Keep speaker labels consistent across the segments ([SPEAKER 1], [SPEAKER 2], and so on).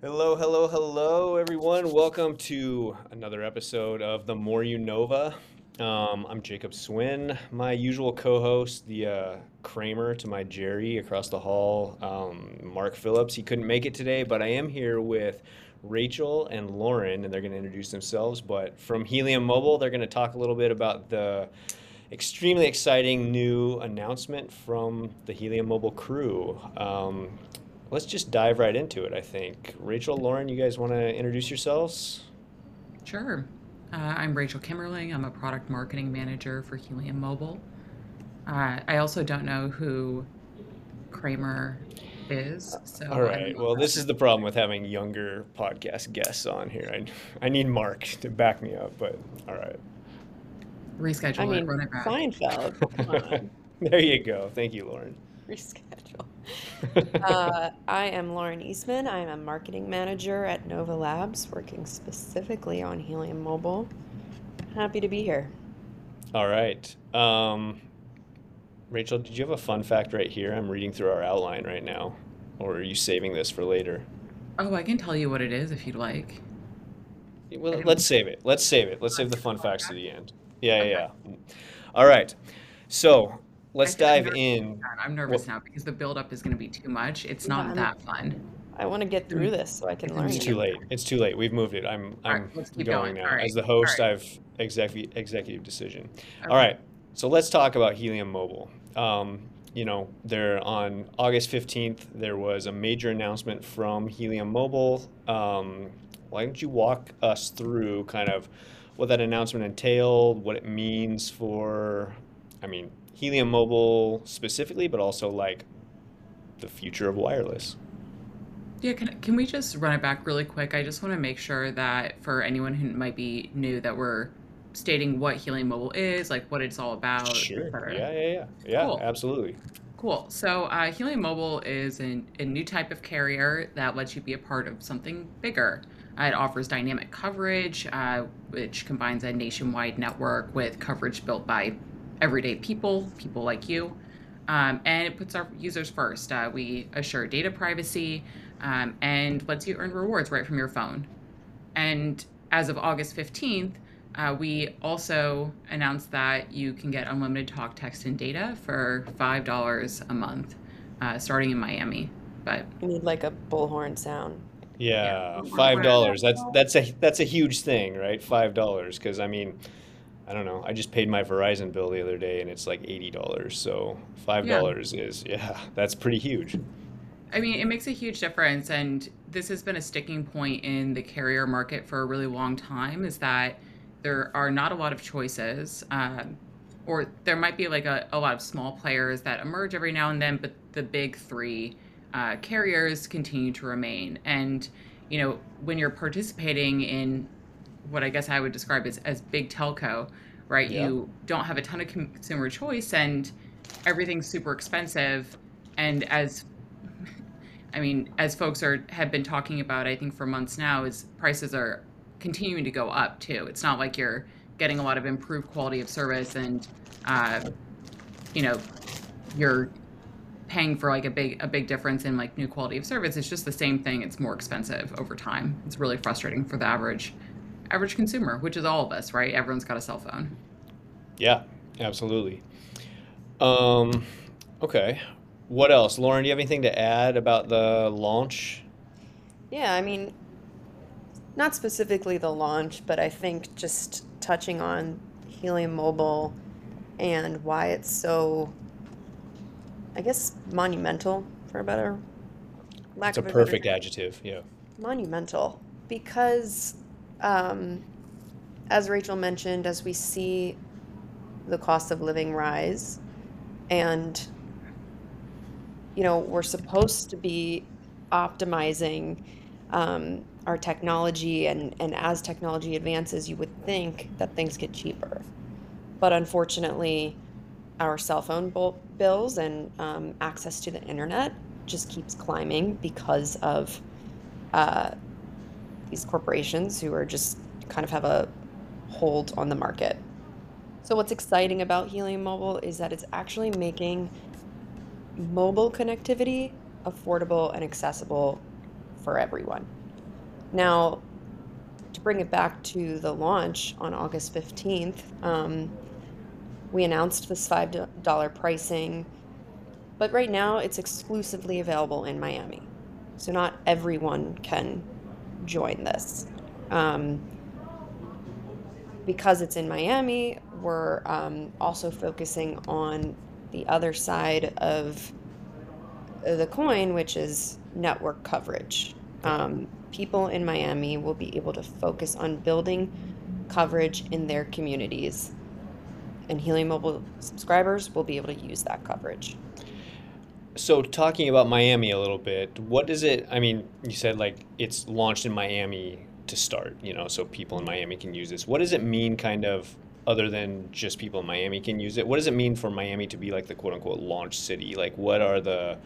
[SPEAKER 1] Hello, hello, hello, everyone. Welcome to another episode of the More You Nova. Um, I'm Jacob Swin, my usual co-host, the uh, Kramer to my Jerry across the hall, um, Mark Phillips. He couldn't make it today, but I am here with Rachael and Lauren, and they're going to introduce themselves. But from Helium Mobile, they're going to talk a little bit about the extremely exciting new announcement from the Helium Mobile crew. Um, let's just dive right into it, I think. Rachael, Lauren, you guys want to introduce yourselves?
[SPEAKER 2] Sure. Uh, I'm Rachael Kimmerling. I'm a product marketing manager for Helium Mobile. Uh, I also don't know who Kramer is, so
[SPEAKER 1] All right. Well, this is the problem with having younger podcast guests on here. I, I need Mark to back me up, but all right.
[SPEAKER 3] I
[SPEAKER 2] Reschedule it,
[SPEAKER 3] mean,
[SPEAKER 2] run it back.
[SPEAKER 3] Seinfeld. Come on,
[SPEAKER 1] There you go. Thank you, Lauren.
[SPEAKER 3] reschedule. Uh, I am Lauren Eastman. I am a marketing manager at Nova Labs, working specifically on Helium Mobile. Happy to be here.
[SPEAKER 1] All right. Um, Rachael, did you have a fun fact right here? I'm reading through our outline right now. Or are you saving this for later?
[SPEAKER 2] Oh, I can tell you what it is if you'd like.
[SPEAKER 1] Well, let's save it. Let's save it. Let's save the fun facts to the end. Yeah, yeah, yeah. All right. So
[SPEAKER 2] I
[SPEAKER 1] let's
[SPEAKER 2] feel I'm
[SPEAKER 1] dive
[SPEAKER 2] nervous.
[SPEAKER 1] in.
[SPEAKER 2] I'm
[SPEAKER 1] Well,
[SPEAKER 2] nervous now because the buildup is going to be too much. It's
[SPEAKER 3] Yeah,
[SPEAKER 2] not
[SPEAKER 3] I'm,
[SPEAKER 2] that fun.
[SPEAKER 3] I want to get through this so I can learn
[SPEAKER 1] it's too late. It's too late. We've moved it. I'm
[SPEAKER 2] all right.
[SPEAKER 1] I'm
[SPEAKER 2] Let's
[SPEAKER 1] going
[SPEAKER 2] going.
[SPEAKER 1] Now.
[SPEAKER 2] right.
[SPEAKER 1] As the host,
[SPEAKER 2] right.
[SPEAKER 1] I've executive executive decision. All
[SPEAKER 2] Okay.
[SPEAKER 1] right. So let's talk about Helium Mobile. Um, you know, there on August 15th, there was a major announcement from Helium Mobile. Um, why don't you walk us through kind of what that announcement entailed, what it means for, I mean, Helium Mobile specifically, but also like the future of wireless.
[SPEAKER 2] Yeah, can, can we just run it back really quick? I just want to make sure that for anyone who might be new, that we're stating what Helium Mobile is, like what it's all about,
[SPEAKER 1] Sure. Yeah, yeah, yeah. Yeah,
[SPEAKER 2] Cool.
[SPEAKER 1] absolutely.
[SPEAKER 2] Cool. So, uh, Helium Mobile is an, a new type of carrier that lets you be a part of something bigger. Uh, it offers dynamic coverage, uh, which combines a nationwide network with coverage built by everyday people, people like you. Um, and it puts our users first. Uh, we assure data privacy um, and lets you earn rewards right from your phone. And as of August 15th, uh, we also announced that you can get unlimited talk, text, and data for $5 a month, uh, starting in Miami. But
[SPEAKER 3] You need like a bullhorn sound.
[SPEAKER 1] Yeah,
[SPEAKER 2] yeah,
[SPEAKER 1] five dollars. That's that's a that's a huge thing, right? Five dollars, because I mean, I don't know. I just paid my Verizon bill the other day, and it's like eighty dollars. So five
[SPEAKER 2] yeah,
[SPEAKER 1] dollars is yeah, that's pretty huge.
[SPEAKER 2] I mean, it makes a huge difference. And this has been a sticking point in the carrier market for a really long time is that there are not a lot of choices. Um, or there might be like a, a lot of small players that emerge every now and then, but the big three uh, carriers continue to remain. And, you know, when you're participating in what I guess I would describe as, as big telco, right?
[SPEAKER 1] Yeah.
[SPEAKER 2] You don't have a ton of consumer choice and everything's super expensive. And as I mean, as folks are have been talking about, I think for months now, is prices are continuing to go up too. It's not like you're getting a lot of improved quality of service and uh, you know you're paying for like a big a big difference in like new quality of service. It's just the same thing. It's more expensive over time. It's really frustrating for the average average consumer, which is all of us, right? Everyone's got a cell phone.
[SPEAKER 1] Yeah, absolutely. Um, okay. What else, Lauren? Do you have anything to add about the launch?
[SPEAKER 3] Yeah, I mean, not specifically the launch, but I think just touching on Helium Mobile and why it's so, I guess, monumental, for a better lack
[SPEAKER 1] It's a
[SPEAKER 3] of a better
[SPEAKER 1] perfect
[SPEAKER 3] term.
[SPEAKER 1] adjective. Yeah.
[SPEAKER 3] Monumental because, um, as Rachael mentioned, as we see the cost of living rise, and you know, we're supposed to be optimizing um, our technology, and, and as technology advances, you would think that things get cheaper. But unfortunately, our cell phone bill- bills and um, access to the internet just keeps climbing because of uh, these corporations who are just kind of have a hold on the market. So, what's exciting about Helium Mobile is that it's actually making mobile connectivity affordable and accessible for everyone. Now, to bring it back to the launch on August 15th, um, we announced this $5 pricing, but right now it's exclusively available in Miami. So not everyone can join this. Um, because it's in Miami, we're um, also focusing on the other side of the coin, which is network coverage. Um, people in Miami will be able to focus on building coverage in their communities, and Helium Mobile subscribers will be able to use that coverage.
[SPEAKER 1] So talking about Miami a little bit, what does it? I mean, you said like it's launched in Miami to start, you know, so people in Miami can use this. What does it mean, kind of, other than just people in Miami can use it? What does it mean for Miami to be like the quote unquote launch city? Like, what are the,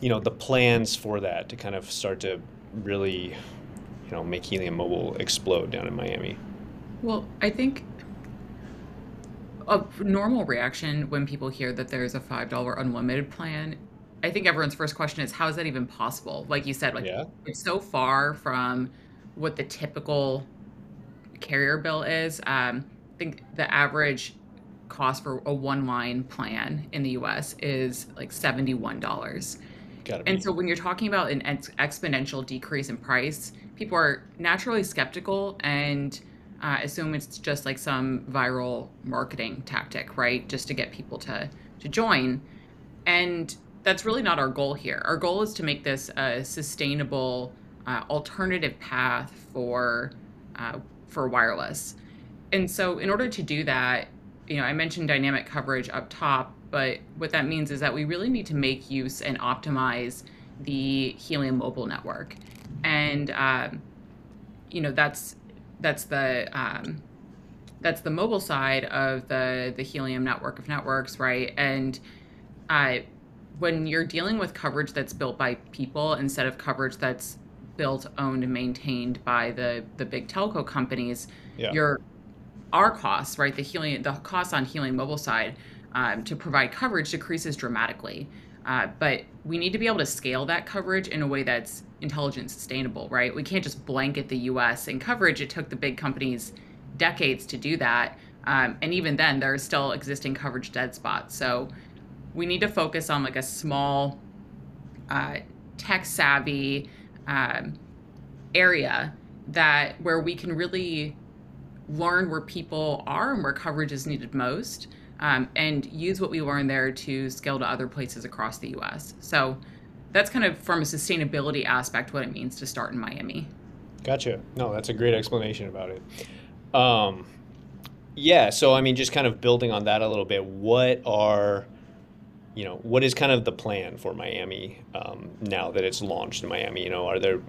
[SPEAKER 1] you know, the plans for that to kind of start to really, you know, make Helium Mobile explode down in Miami?
[SPEAKER 2] Well, I think a normal reaction when people hear that there's a $5 unlimited plan I think everyone's first question is how is that even possible? Like you said, like
[SPEAKER 1] Yeah.
[SPEAKER 2] it's so far from what the typical carrier bill is. Um, I think the average cost for a one line plan in the US is like $71.
[SPEAKER 1] Gotta
[SPEAKER 2] And so when you're talking about an ex- exponential decrease in price, people are naturally skeptical and uh, assume it's just like some viral marketing tactic, right? Just to get people to to join. And that's really not our goal here. Our goal is to make this a sustainable uh, alternative path for uh, for wireless. And so, in order to do that, you know, I mentioned dynamic coverage up top, but what that means is that we really need to make use and optimize the Helium mobile network, and um, you know, that's that's the um, that's the mobile side of the the Helium network of networks, right? And uh, when you're dealing with coverage that's built by people instead of coverage that's built, owned, and maintained by the the big telco companies,
[SPEAKER 1] Yeah.
[SPEAKER 2] your our costs, right? The helium, the cost on helium mobile side um, to provide coverage decreases dramatically. Uh, but we need to be able to scale that coverage in a way that's intelligent and sustainable, right? We can't just blanket the U.S. in coverage. It took the big companies decades to do that, um, and even then, there are still existing coverage dead spots. So we need to focus on like a small, uh, tech savvy um, area that where we can really learn where people are and where coverage is needed most, um, and use what we learn there to scale to other places across the U.S. So that's kind of from a sustainability aspect what it means to start in Miami.
[SPEAKER 1] Gotcha. No, that's a great explanation about it. Um, yeah, so I mean, just kind of building on that a little bit, what are, you know, what is kind of the plan for Miami um, now that it's launched in Miami? You know, are there,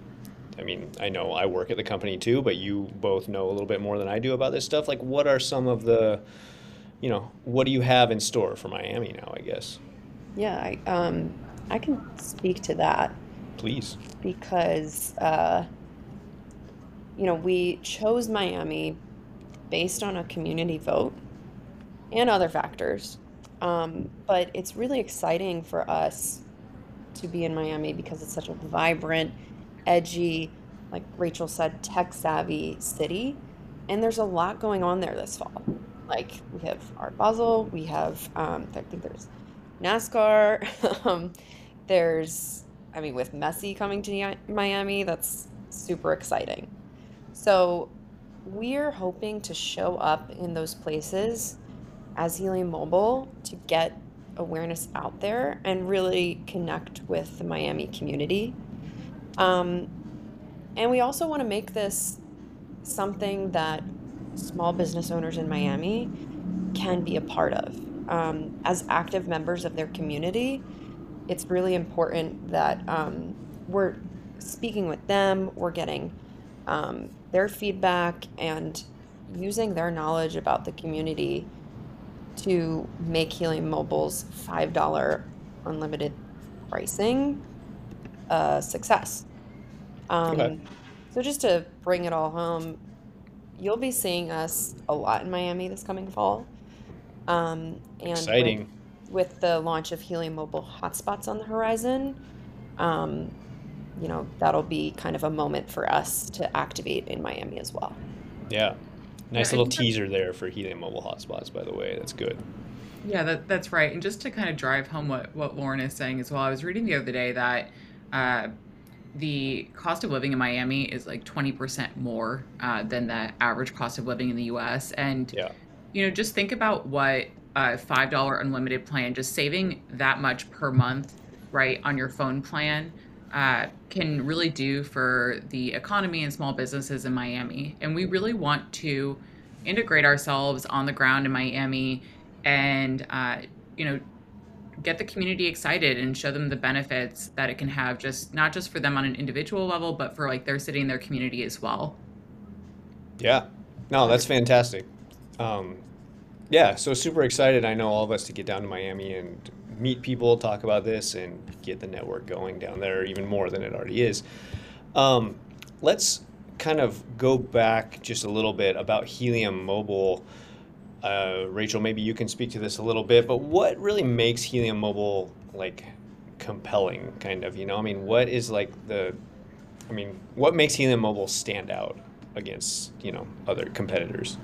[SPEAKER 1] I mean, I know I work at the company too, but you both know a little bit more than I do about this stuff. Like, what are some of the, you know, what do you have in store for Miami now, I guess?
[SPEAKER 3] Yeah, I, um, I can speak to that
[SPEAKER 1] Please.
[SPEAKER 3] because, uh, you know, we chose Miami based on a community vote and other factors. Um, but it's really exciting for us to be in Miami because it's such a vibrant, edgy, like Rachael said, tech savvy city. And there's a lot going on there this fall. Like we have Art Basel, we have, um, I think there's NASCAR. um, there's, I mean, with Messi coming to Miami, that's super exciting. So we're hoping to show up in those places as Helium Mobile to get awareness out there and really connect with the Miami community. Um, and we also want to make this something that small business owners in Miami can be a part of. Um, as active members of their community, it's really important that um, we're speaking with them, we're getting um, their feedback, and using their knowledge about the community to make Helium Mobile's $5 unlimited pricing a success.
[SPEAKER 1] Okay.
[SPEAKER 3] Um, so, just to bring it all home, you'll be seeing us a lot in Miami this coming fall. Um, and with, with the launch of Helium Mobile hotspots on the horizon, um, you know, that'll be kind of a moment for us to activate in Miami as well.
[SPEAKER 1] Yeah. Nice
[SPEAKER 2] Yeah,
[SPEAKER 1] little teaser there for Helium Mobile hotspots, by the way. That's good.
[SPEAKER 2] Yeah, that, that's right. And just to kind of drive home what, what Lauren is saying as well, I was reading the other day that uh, the cost of living in Miami is like 20% more uh, than the average cost of living in the US. And,
[SPEAKER 1] Yeah.
[SPEAKER 2] you know, just think about what a $5 unlimited plan, just saving that much per month, right, on your phone plan. Uh, can really do for the economy and small businesses in Miami. And we really want to integrate ourselves on the ground in Miami and uh, you know get the community excited and show them the benefits that it can have just not just for them on an individual level but for like their city and their community as well
[SPEAKER 1] Yeah. No, that's fantastic. Um, yeah, so super excited. I know all of us to get down to Miami and meet people, talk about this, and get the network going down there even more than it already is. Um, let's kind of go back just a little bit about Helium Mobile. Uh, Rachael, maybe you can speak to this a little bit, but what really makes Helium Mobile like compelling, kind of? You know, I mean, what is like the, I mean, what makes Helium Mobile stand out against, you know, other competitors?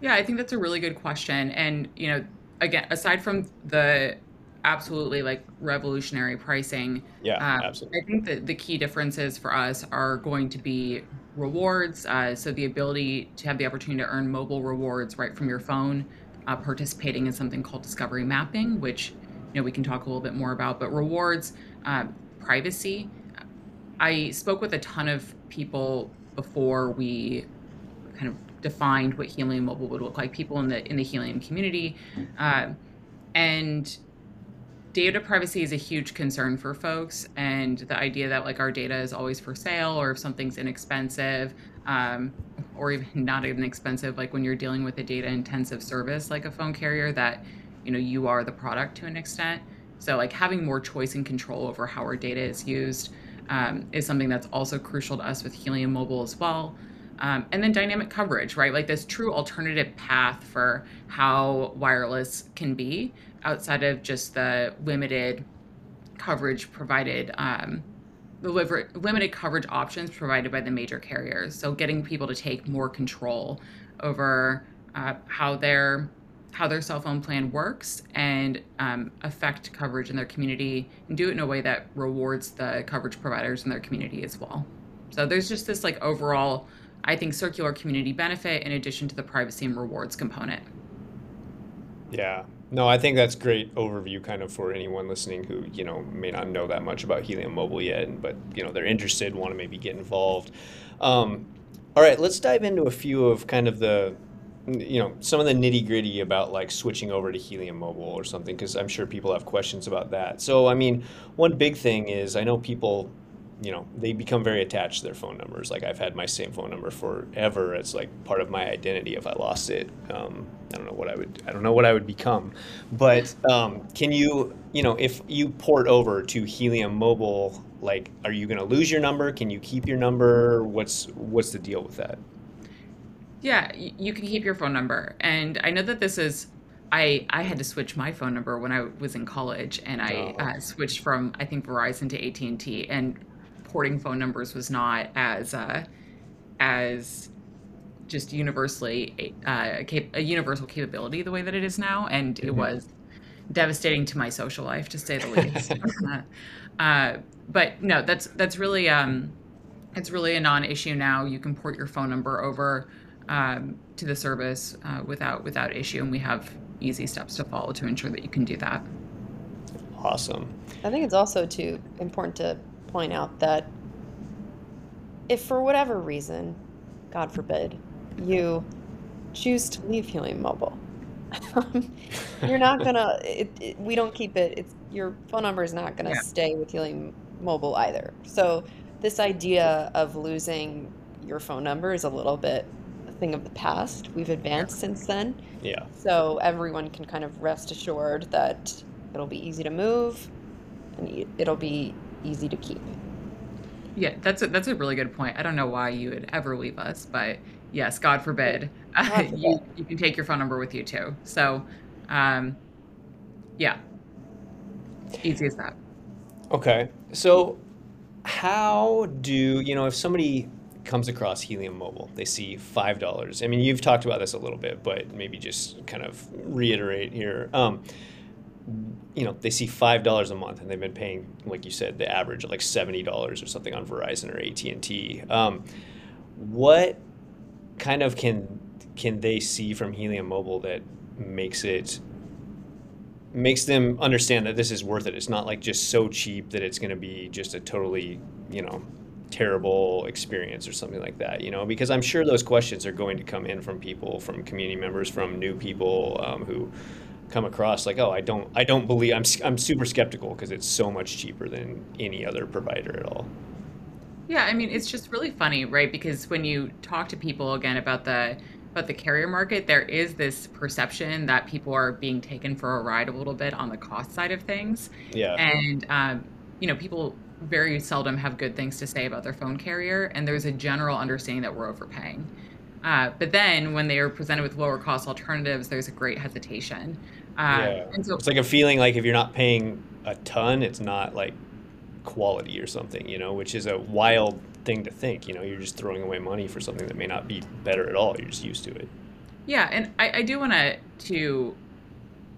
[SPEAKER 2] Yeah i think that's a really good question and you know again aside from the absolutely like revolutionary pricing
[SPEAKER 1] Yeah,
[SPEAKER 2] Um,
[SPEAKER 1] absolutely.
[SPEAKER 2] I think that the key differences for us are going to be rewards. Uh, so the ability to have the opportunity to earn mobile rewards right from your phone, uh, participating in something called discovery mapping, which you know we can talk a little bit more about. But rewards, uh, privacy. I spoke with a ton of people before we kind of defined what Helium Mobile would look like. People in the in the Helium community, uh, and data privacy is a huge concern for folks and the idea that like our data is always for sale or if something's inexpensive um, or even not inexpensive like when you're dealing with a data intensive service like a phone carrier that you know you are the product to an extent so like having more choice and control over how our data is used um, is something that's also crucial to us with helium mobile as well um, and then dynamic coverage right? Like this true alternative path for how wireless can be outside of just the limited coverage provided um, the limited coverage options provided by the major carriers. So getting people to take more control over uh, how their how their cell phone plan works and um, affect coverage in their community and do it in a way that rewards the coverage providers in their community as well. So there's just this like overall i think circular community benefit in addition to the privacy and rewards component
[SPEAKER 1] Yeah. No, I think that's great overview kind of for anyone listening who, you know, may not know that much about Helium Mobile yet, but, you know, they're interested, want to maybe get involved. Um, all right, let's dive into a few of kind of the, you know, some of the nitty gritty about like switching over to Helium Mobile or something, because I'm sure people have questions about that. So, I mean, one big thing is I know people, you know, they become very attached to their phone numbers. Like I've had my same phone number forever. It's like part of my identity. If I lost it, um, I don't know what I would. I don't know what I would become. But um, can you, you know, if you port over to Helium Mobile, like, are you going to lose your number? Can you keep your number? What's what's the deal with that?
[SPEAKER 2] Yeah, you can keep your phone number. And I know that this is I I had to switch my phone number when I was in college and I
[SPEAKER 1] Oh,
[SPEAKER 2] uh, swithed from I think Verizon to AT&T and porting phone numbers was not as uh, as just universally uh, cap- a universal capability the way that it is now and it
[SPEAKER 1] Mhm.
[SPEAKER 2] was devastating to my social life to say the least. uh, but no, that's that's really um, it's really a non-issue now. You can port your phone number over um, to the service uh, without without issue, and we have easy steps to follow to ensure that you can do that.
[SPEAKER 1] awesome.
[SPEAKER 3] I think it's also too important to point out that if for whatever reason, God forbid, you choose to leave Helium Mobile, um, you're not gonna. It, it, we don't keep it. It's your phone number is not gonna
[SPEAKER 2] Yeah.
[SPEAKER 3] stay with Helium Mobile either. So this idea of losing your phone number is a little bit a thing of the past. We've advanced since then.
[SPEAKER 1] Yeah.
[SPEAKER 3] So everyone can kind of rest assured that it'll be easy to move and it'll be easy to keep.
[SPEAKER 2] Yeah, that's a, that's a really good point. I don't know why you would ever leave us, but yes, God forbid,
[SPEAKER 3] God
[SPEAKER 2] you you can take your phone number with you too. So, um, yeah, easy as that.
[SPEAKER 1] Okay. So how do you know if somebody comes across Helium Mobile, they see five dollars. I mean, you've talked about this a little bit, but maybe just kind of reiterate here. Um, you know, they see five dollars a month, and they've been paying, like you said, the average like seventy dollars or something on Verizon or AT and T. Um, what kind of can can they see from Helium Mobile that makes it makes them understand that this is worth it? It's not like just so cheap that it's going to be just a totally, you know, terrible experience or something like that, you know, because I'm sure those questions are going to come in from people, from community members, from new people um, who come across like, oh, I don't, I don't believe, I'm, I'm super skeptical because it's so much cheaper than any other provider at all.
[SPEAKER 2] Yeah, I mean, it's just really funny, right? Because when you talk to people again about the about the carrier market, there is this perception that people are being taken for a ride a little bit on the cost side of things.
[SPEAKER 1] Yeah.
[SPEAKER 2] And um, you know, people very seldom have good things to say about their phone carrier, and there's a general understanding that we're overpaying. Uh, but then when they are presented with lower cost alternatives, there's a great hesitation.
[SPEAKER 1] Yeah. And so it's like a feeling like if you're not paying a ton, it's not like quality or something, you know, which is a wild thing to think. You know, you're just throwing away money for something that may not be better at all. You're just used to it.
[SPEAKER 2] Yeah, and I, I do want to to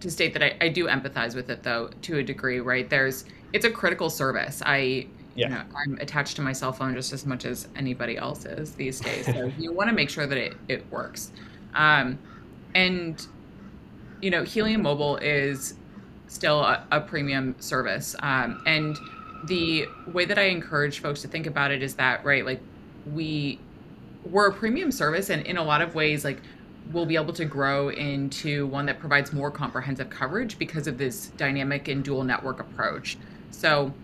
[SPEAKER 2] to state that I, I do empathize with it though to a degree, right? There's it's a critical service. I yeah. you know, I'm attached to my cell phone just as much as anybody else is these days. So you want to make sure that it, it works. Um, and you know, Helium Mobile is still a, a premium service. Um, and the way that I encourage folks to think about it is that, right, like we we're a premium service and in a lot of ways like we'll be able to grow into one that provides more comprehensive coverage because of this dynamic and dual network approach. So,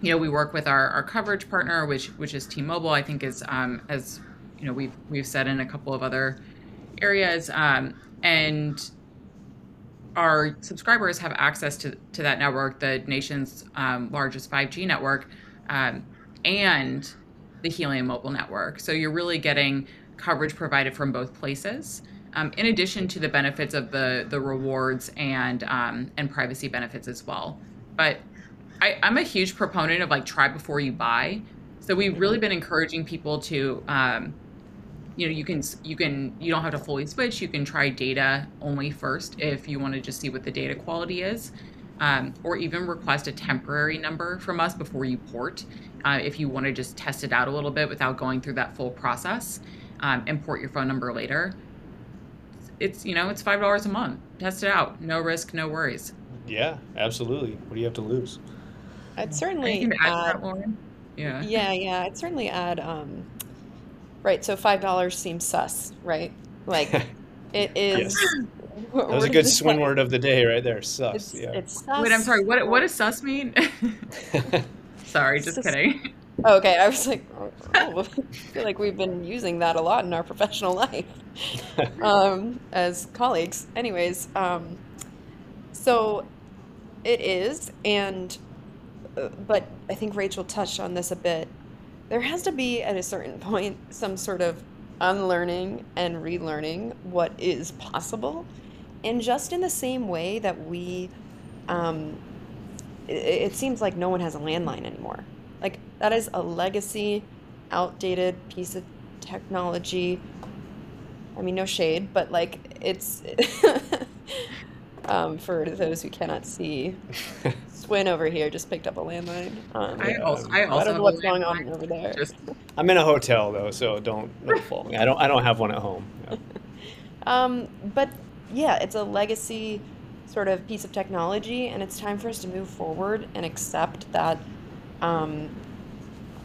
[SPEAKER 2] you know, we work with our, our coverage partner, which which is T-Mobile. I think is um, as you know we've we've said in a couple of other areas, um, and our subscribers have access to, to that network, the nation's um, largest 5G network, um, and the Helium mobile network. So you're really getting coverage provided from both places. Um, in addition to the benefits of the the rewards and um, and privacy benefits as well. But I, I'm a huge proponent of like try before you buy. So we've really been encouraging people to um, you know you can you can you don't have to fully switch. You can try data only first if you want to just see what the data quality is um, or even request a temporary number from us before you port uh, if you want to just test it out a little bit without going through that full process um, and port your phone number later. It's you know it's five dollars a month. Test it out. No risk no worries.
[SPEAKER 1] Yeah absolutely. What do you have to lose?
[SPEAKER 3] I'd certainly add, that, yeah. Yeah yeah. I'd certainly add um, Right. So five dollars seems sus, right? Like it is.
[SPEAKER 1] Yes. That was a good swing word of the day right there. Sus. It's, yeah.
[SPEAKER 2] It's sus. Wait, I'm sorry. What what does sus mean? sorry, just sus. kidding.
[SPEAKER 3] Okay, I was like, oh, I feel like we've been using that a lot in our professional life um, as colleagues. Anyways, um, so it is, and uh, but I think Rachael touched on this a bit there has to be at a certain point some sort of unlearning and relearning what is possible. And just in the same way that we, um, it, it seems like no one has a landline anymore. Like, that is a legacy, outdated piece of technology. I mean, no shade, but like, it's. um, for those who cannot see, Swin over here just picked up a landline. Um,
[SPEAKER 2] I also, I also I
[SPEAKER 3] don't know what's going on over there. Just...
[SPEAKER 1] I'm in a hotel though, so don't don't follow me. I don't I don't have one at home. Yeah.
[SPEAKER 3] um, but yeah, it's a legacy sort of piece of technology, and it's time for us to move forward and accept that. Um,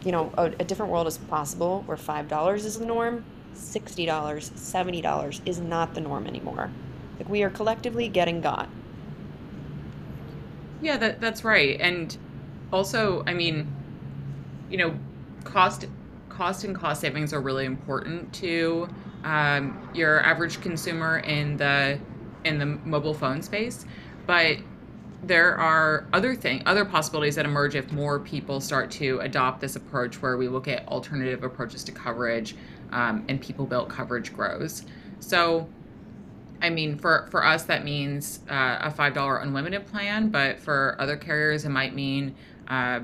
[SPEAKER 3] you know, a, a different world is possible where five dollars is the norm, sixty dollars, seventy dollars is not the norm anymore. Like we are collectively getting got.
[SPEAKER 2] Yeah, that that's right. And also, I mean, you know, cost cost and cost savings are really important to um, your average consumer in the in the mobile phone space, but there are other thing other possibilities that emerge if more people start to adopt this approach where we look at alternative approaches to coverage um, and people built coverage grows so I mean, for, for us, that means uh, a $5 unlimited plan, but for other carriers, it might mean uh,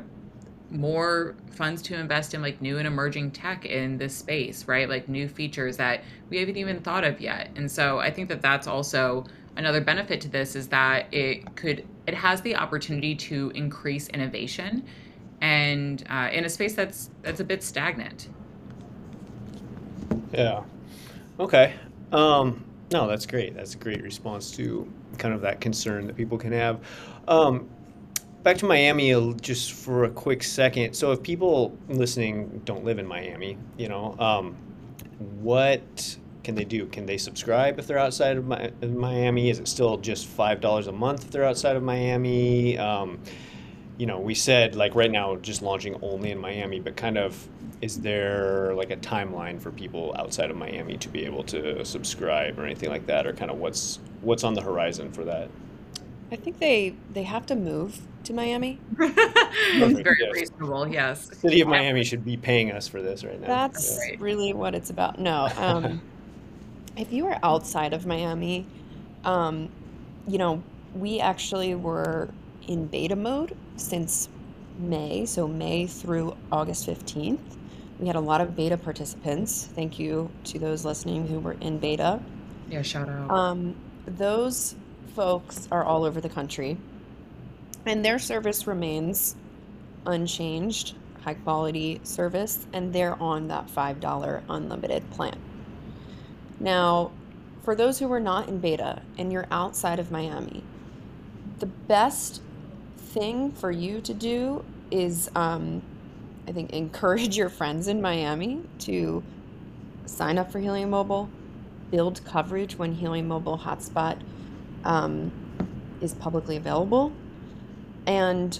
[SPEAKER 2] more funds to invest in like new and emerging tech in this space, right? Like new features that we haven't even thought of yet. And so I think that that's also another benefit to this is that it could it has the opportunity to increase innovation and uh, in a space that's that's a bit stagnant.
[SPEAKER 1] Yeah. Okay. Um, no, that's great. That's a great response to kind of that concern that people can have. Um, back to Miami just for a quick second. So, if people listening don't live in Miami, you know, um, what can they do? Can they subscribe if they're outside of Miami? Is it still just five dollars a month if they're outside of Miami? Um, you know, we said like right now just launching only in Miami, but kind of is there like a timeline for people outside of Miami to be able to subscribe or anything like that, or kind of what's what's on the horizon for that?
[SPEAKER 3] I think they they have to move to Miami.
[SPEAKER 2] it's very
[SPEAKER 1] yes.
[SPEAKER 2] reasonable, yes.
[SPEAKER 1] City of Miami should be paying us for this right now.
[SPEAKER 3] That's
[SPEAKER 2] Right.
[SPEAKER 3] really what it's about. No, um, if you are outside of Miami, um, you know, we actually were in beta mode since May, so May through August 15th. We had a lot of beta participants. Thank you to those listening who were in beta.
[SPEAKER 2] Yeah, shout out.
[SPEAKER 3] Um, those folks are all over the country, and their service remains unchanged, high quality service, and they're on that $5 unlimited plan. Now, for those who are not in beta and you're outside of Miami, the best thing for you to do is, um, I think, encourage your friends in Miami to sign up for Helium Mobile, build coverage when Helium Mobile Hotspot um, is publicly available, and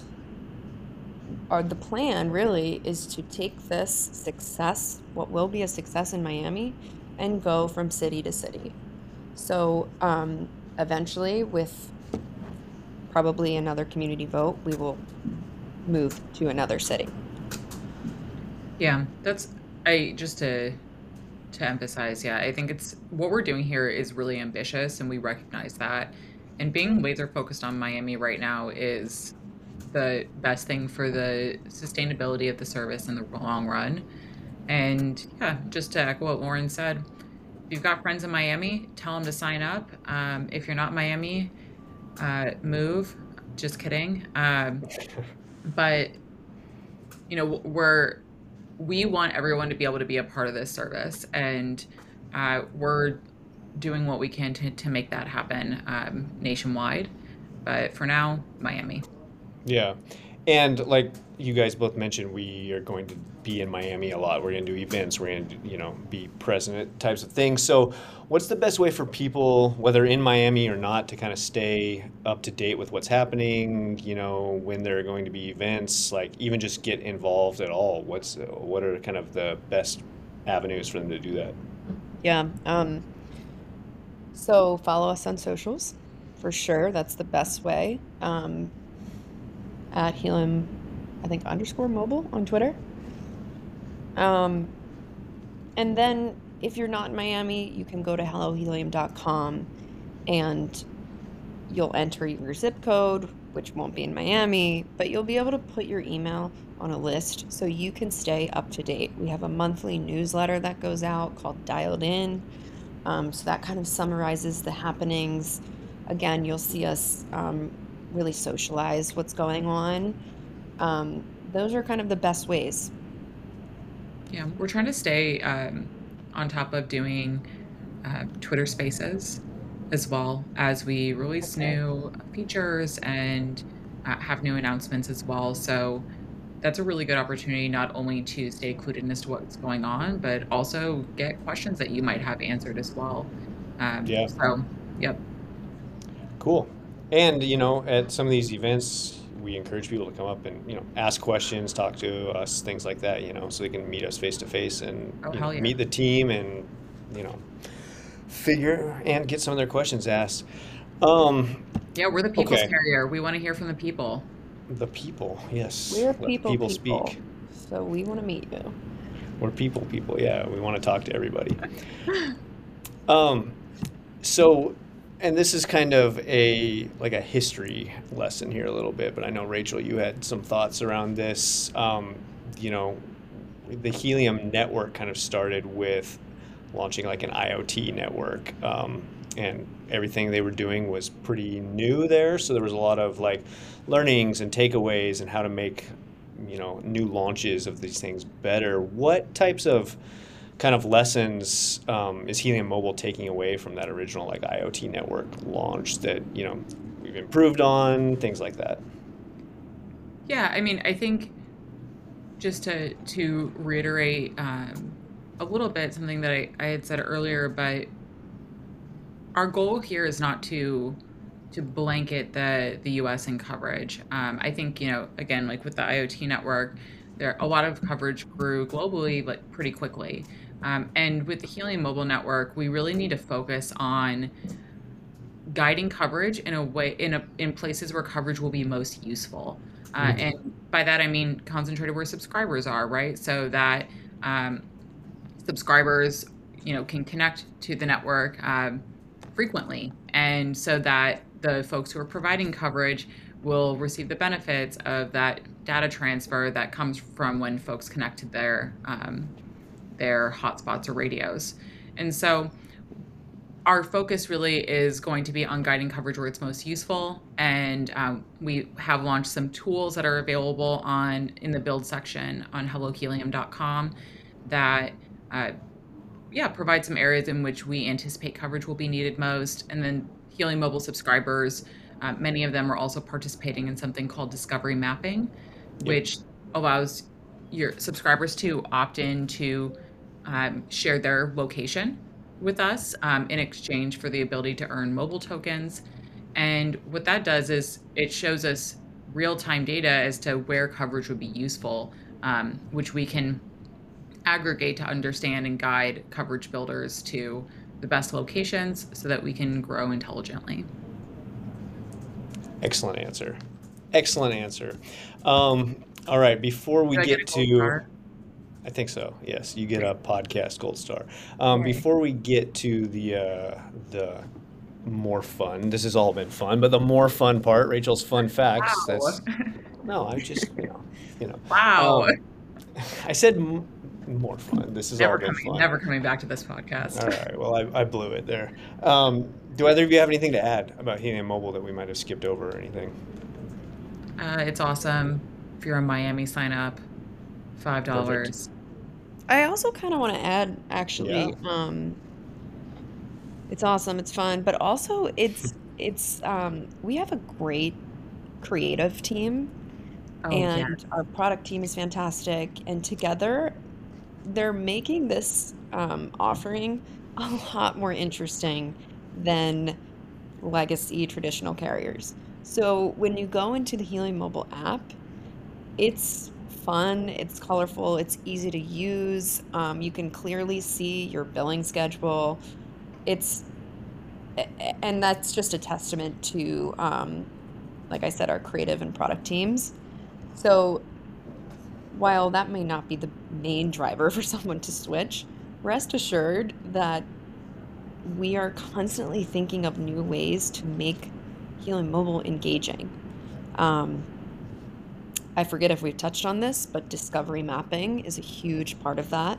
[SPEAKER 3] the plan really is to take this success, what will be a success in Miami, and go from city to city. So um, eventually, with probably another community vote, we will move to another city.
[SPEAKER 2] Yeah, that's I just to to emphasize, yeah, I think it's what we're doing here is really ambitious and we recognize that. And being laser focused on Miami right now is the best thing for the sustainability of the service in the long run. And yeah, just to echo what Lauren said, if you've got friends in Miami, tell them to sign up. Um, if you're not Miami, uh, move. Just kidding. Um, but you know, we're we want everyone to be able to be a part of this service, and uh, we're doing what we can to, to make that happen um, nationwide. But for now, Miami.
[SPEAKER 1] Yeah. And like you guys both mentioned, we are going to be in Miami a lot. We're going to do events. We're going to, you know, be present types of things. So, what's the best way for people, whether in Miami or not, to kind of stay up to date with what's happening? You know, when there are going to be events, like even just get involved at all. What's what are kind of the best avenues for them to do that?
[SPEAKER 3] Yeah. Um, so follow us on socials for sure. That's the best way. Um, at Helium, I think underscore mobile on Twitter. Um, and then if you're not in Miami, you can go to hellohelium.com and you'll enter your zip code, which won't be in Miami, but you'll be able to put your email on a list so you can stay up to date. We have a monthly newsletter that goes out called Dialed In. Um, so that kind of summarizes the happenings. Again, you'll see us um, really socialize what's going on. Um, those are kind of the best ways.
[SPEAKER 2] Yeah, we're trying to stay um, on top of doing uh, Twitter Spaces as well as we release
[SPEAKER 3] Okay.
[SPEAKER 2] new features and uh, have new announcements as well. So that's a really good opportunity not only to stay clued in as to what's going on, but also get questions that you might have answered as well. Um,
[SPEAKER 1] Yeah.
[SPEAKER 2] So, yep.
[SPEAKER 1] Cool. And you know, at some of these events, we encourage people to come up and you know ask questions, talk to us, things like that. You know, so they can meet us face to face and
[SPEAKER 2] Oh,
[SPEAKER 1] you know,
[SPEAKER 2] yeah.
[SPEAKER 1] meet the team and you know figure and get some of their questions asked. Um,
[SPEAKER 2] Yeah, we're the people's
[SPEAKER 1] Okay.
[SPEAKER 2] carrier. We want to hear from the people.
[SPEAKER 1] the people, yes.
[SPEAKER 3] We're
[SPEAKER 1] Let
[SPEAKER 3] people,
[SPEAKER 1] people
[SPEAKER 3] people.
[SPEAKER 1] speak.
[SPEAKER 3] So we want to meet you.
[SPEAKER 1] We're people, people. Yeah, we want to talk to everybody. Um, so and this is kind of a like a history lesson here a little bit, but I know Rachael, you had some thoughts around this. Um, you know, the Helium network kind of started with launching like an IoT network, um, and everything they were doing was pretty new there. So there was a lot of like learnings and takeaways and how to make you know new launches of these things better. What types of kind of lessons um, is Helium Mobile taking away from that original like IoT network launch that you know we've improved on things like that?
[SPEAKER 2] Yeah, I mean, I think just to to reiterate um, a little bit something that I, I had said earlier, but our goal here is not to to blanket the the U.S. in coverage. Um, I think you know again like with the IoT network, there a lot of coverage grew globally, but pretty quickly. Um, and with the Helium Mobile Network, we really need to focus on guiding coverage in a way in a, in places where coverage will be most useful. Uh, mm-hmm. And by that I mean concentrated where subscribers are, right? So that um, subscribers, you know, can connect to the network um, frequently, and so that the folks who are providing coverage will receive the benefits of that data transfer that comes from when folks connect to their um, their hotspots or radios. And so our focus really is going to be on guiding coverage where it's most useful. And um, we have launched some tools that are available on in the build section on hellohelium.com that uh, yeah, provide some areas in which we anticipate coverage will be needed most. And then Helium Mobile subscribers, uh, many of them are also participating in something called discovery mapping, yep. which allows your subscribers to opt in to um, share their location with us um, in exchange for the ability to earn mobile tokens. And what that does is it shows us real time data as to where coverage would be useful, um, which we can aggregate to understand and guide coverage builders to the best locations so that we can grow intelligently.
[SPEAKER 1] Excellent answer. Excellent answer. Um, all right, before we get, get to. I think so. Yes, you get a podcast gold star. Um, right. Before we get to the uh, the more fun, this has all been fun, but the more fun part, Rachael's fun facts. Wow. That's no, I just you know, you know.
[SPEAKER 2] Wow. Um,
[SPEAKER 1] I said m- more fun. This is
[SPEAKER 2] never
[SPEAKER 1] all been
[SPEAKER 2] coming,
[SPEAKER 1] fun.
[SPEAKER 2] Never coming back to this podcast.
[SPEAKER 1] All right. Well, I, I blew it there. Um, do either of you have anything to add about Helium Mobile that we might have skipped over or anything?
[SPEAKER 2] Uh, it's awesome. If you're in Miami, sign up. Five dollars.
[SPEAKER 3] I also kind of want to add, actually, yeah. um, it's awesome, it's fun, but also it's it's um, we have a great creative team, oh, and yeah. our product team is fantastic, and together they're making this um, offering a lot more interesting than legacy traditional carriers. So when you go into the Helium mobile app, it's fun, it's colorful, it's easy to use. Um, you can clearly see your billing schedule. It's and that's just a testament to, um, like I said, our creative and product teams. So while that may not be the main driver for someone to switch, rest assured that we are constantly thinking of new ways to make Helium Mobile engaging. Um, I forget if we've touched on this, but discovery mapping is a huge part of that.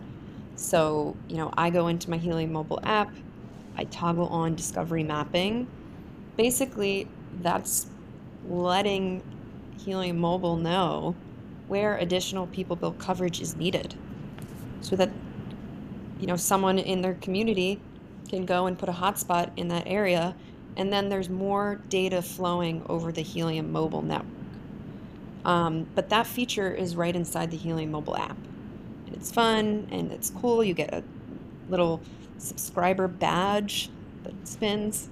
[SPEAKER 3] So, you know, I go into my Helium mobile app, I toggle on discovery mapping. Basically, that's letting Helium Mobile know where additional people built coverage is needed so that you know someone in their community can go and put a hotspot in that area and then there's more data flowing over the Helium mobile network. Um, but that feature is right inside the Helium mobile app. And it's fun and it's cool. You get a little subscriber badge that spins.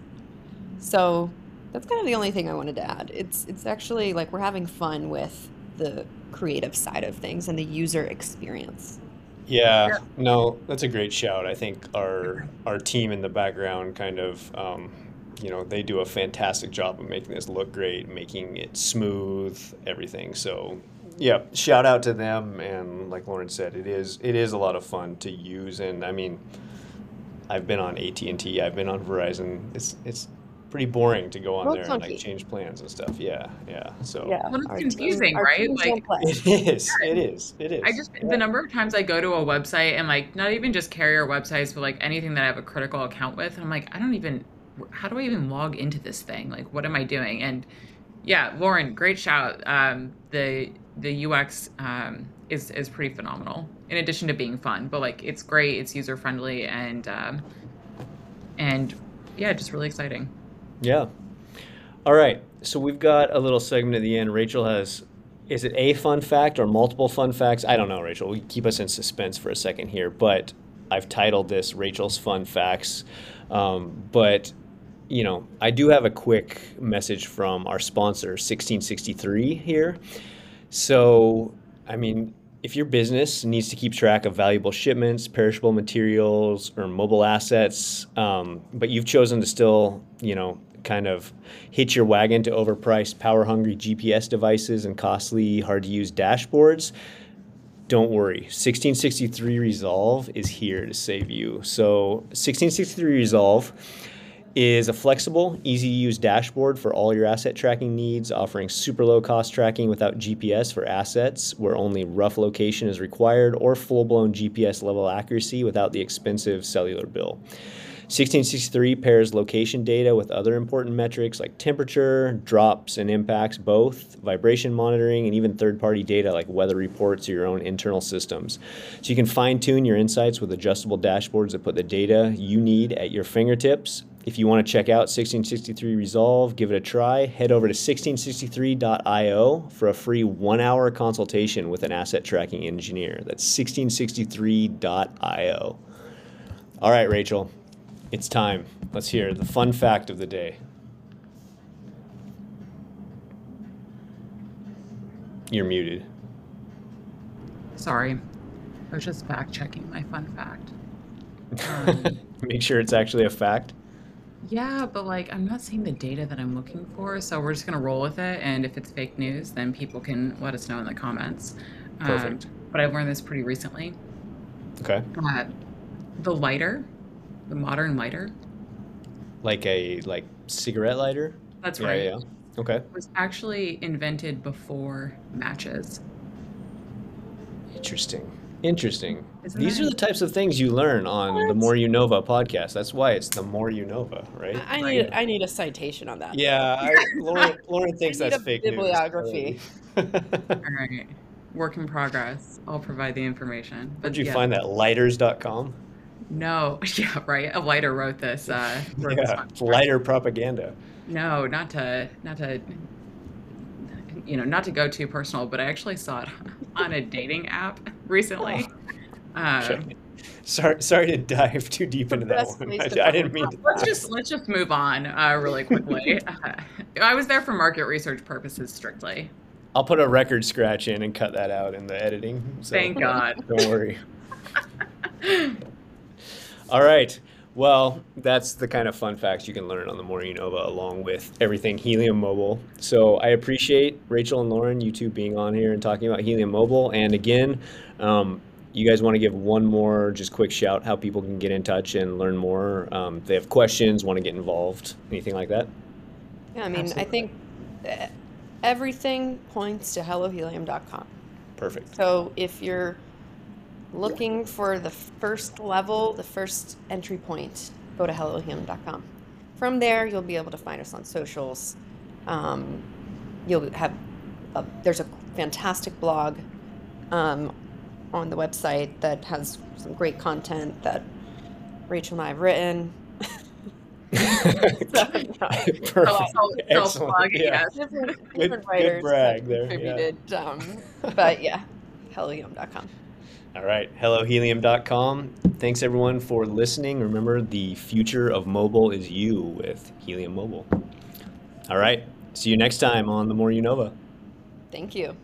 [SPEAKER 3] So that's kind of the only thing I wanted to add. It's it's actually like we're having fun with the creative side of things and the user experience.
[SPEAKER 1] Yeah, no, that's a great shout. I think our our team in the background kind of um, you know they do a fantastic job of making this look great, making it smooth, everything. So yeah, shout out to them. And like Lauren said, it is it is a lot of fun to use. And I mean, I've been on AT and T, I've been on Verizon. It's it's pretty boring to go on
[SPEAKER 3] Real
[SPEAKER 1] there and like change plans and stuff. Yeah, yeah. So
[SPEAKER 3] Yeah.
[SPEAKER 2] Well, it's confusing,
[SPEAKER 3] our
[SPEAKER 2] right?
[SPEAKER 3] teams don't
[SPEAKER 2] Like-
[SPEAKER 3] play.
[SPEAKER 1] it is. It is. It is.
[SPEAKER 2] I just the number of times I go to a website and like not even just carrier websites, but like anything that I have a critical account with, I'm like, I don't even how do I even log into this thing? Like what am I doing? And yeah, Lauren, great shout. Um, the the UX um, is is pretty phenomenal. In addition to being fun, but like it's great, it's user friendly, and um, and yeah, just really exciting.
[SPEAKER 1] Yeah. All right. So we've got a little segment at the end. Rachael has, is it a fun fact or multiple fun facts? I don't know, Rachael. We keep us in suspense for a second here, but I've titled this Rachael's Fun Facts. Um, but, you know, I do have a quick message from our sponsor, 1663 here. So, I mean, if your business needs to keep track of valuable shipments, perishable materials, or mobile assets, um, but you've chosen to still, you know, kind of hitch your wagon to overpriced, power hungry GPS devices and costly, hard to use dashboards, don't worry. 1663 Resolve is here to save you. So, 1663 Resolve is a flexible, easy to use dashboard for all your asset tracking needs, offering super low cost tracking without GPS for assets where only rough location is required, or full blown GPS level accuracy without the expensive cellular bill. 1663 pairs location data with other important metrics like temperature, drops and impacts, both, vibration monitoring, and even third party data like weather reports or your own internal systems. So you can fine tune your insights with adjustable dashboards that put the data you need at your fingertips. If you want to check out 1663 Resolve, give it a try. Head over to 1663.io for a free one hour consultation with an asset tracking engineer. That's 1663.io. All right, Rachael, it's time. Let's hear the fun fact of the day. You're muted.
[SPEAKER 2] Sorry, I was just fact checking my fun fact. Um,
[SPEAKER 1] Make sure it's actually a fact.
[SPEAKER 2] Yeah, but like I'm not seeing the data that I'm looking for, so we're just gonna roll with it. And if it's fake news, then people can let us know in the comments. Um,
[SPEAKER 1] Perfect.
[SPEAKER 2] but I learned this pretty recently.
[SPEAKER 1] Okay.
[SPEAKER 2] Uh, the lighter, the modern lighter,
[SPEAKER 1] Like a like cigarette lighter?
[SPEAKER 2] that's
[SPEAKER 1] yeah,
[SPEAKER 2] right,
[SPEAKER 1] yeah. Okay.
[SPEAKER 2] was actually invented before matches.
[SPEAKER 1] Interesting. Interesting.
[SPEAKER 2] Isn't
[SPEAKER 1] These are the types of things you learn on the More You Nova podcast. That's why it's the More You Nova, right?
[SPEAKER 3] I need I need a citation on that.
[SPEAKER 1] Yeah, I, Lauren, Lauren thinks
[SPEAKER 3] I need
[SPEAKER 1] that's
[SPEAKER 3] a
[SPEAKER 1] fake
[SPEAKER 3] bibliography.
[SPEAKER 1] news.
[SPEAKER 2] All right, work in progress. I'll provide the information. But
[SPEAKER 1] Where'd you
[SPEAKER 2] yeah,
[SPEAKER 1] find that? Lighters.com?
[SPEAKER 2] No, yeah, right. A lighter wrote this. Uh, wrote this
[SPEAKER 1] Yeah,
[SPEAKER 2] fun
[SPEAKER 1] it's lighter propaganda.
[SPEAKER 2] No, not to not to you know, not to go too personal, but I actually saw it on a dating app recently. Um,
[SPEAKER 1] Okay. Sorry, sorry to dive too deep into that one. I, I didn't mean to.
[SPEAKER 2] let's just let's just move on uh, really quickly. Uh, I was there for market research purposes strictly.
[SPEAKER 1] I'll put a record scratch in and cut that out in the editing. So
[SPEAKER 2] Thank God.
[SPEAKER 1] Don't worry. All right. Well, that's the kind of fun facts you can learn on the More You Nova along with everything Helium Mobile. So I appreciate Rachael and Lauren, you two being on here and talking about Helium Mobile. And again, um, you guys want to give one more just quick shout how people can get in touch and learn more? Um, if they have questions, want to get involved, anything like that?
[SPEAKER 3] Yeah, I mean, I think uh, everything points to hellohelium.com.
[SPEAKER 1] Perfect.
[SPEAKER 3] So if you're looking for the first level, the first entry point, go to hellohelium.com. From there, you'll be able to find us on socials. Um, you'll have a, there's a fantastic blog um, on the website that has some great content that Rachael and I have written.
[SPEAKER 1] Perfect.
[SPEAKER 2] Self-
[SPEAKER 1] Excellent.
[SPEAKER 2] self-plug,
[SPEAKER 1] Yeah.
[SPEAKER 2] yes.
[SPEAKER 3] different,
[SPEAKER 1] Good-
[SPEAKER 3] different
[SPEAKER 1] good brag
[SPEAKER 3] that
[SPEAKER 1] there, yeah.
[SPEAKER 3] contributed. Um, but yeah, hellohelium.com.
[SPEAKER 1] All right, hellohelium.com. Thanks everyone for listening. Remember, the future of mobile is you with Helium Mobile. All right, see you next time on The More You Nova.
[SPEAKER 3] Thank you.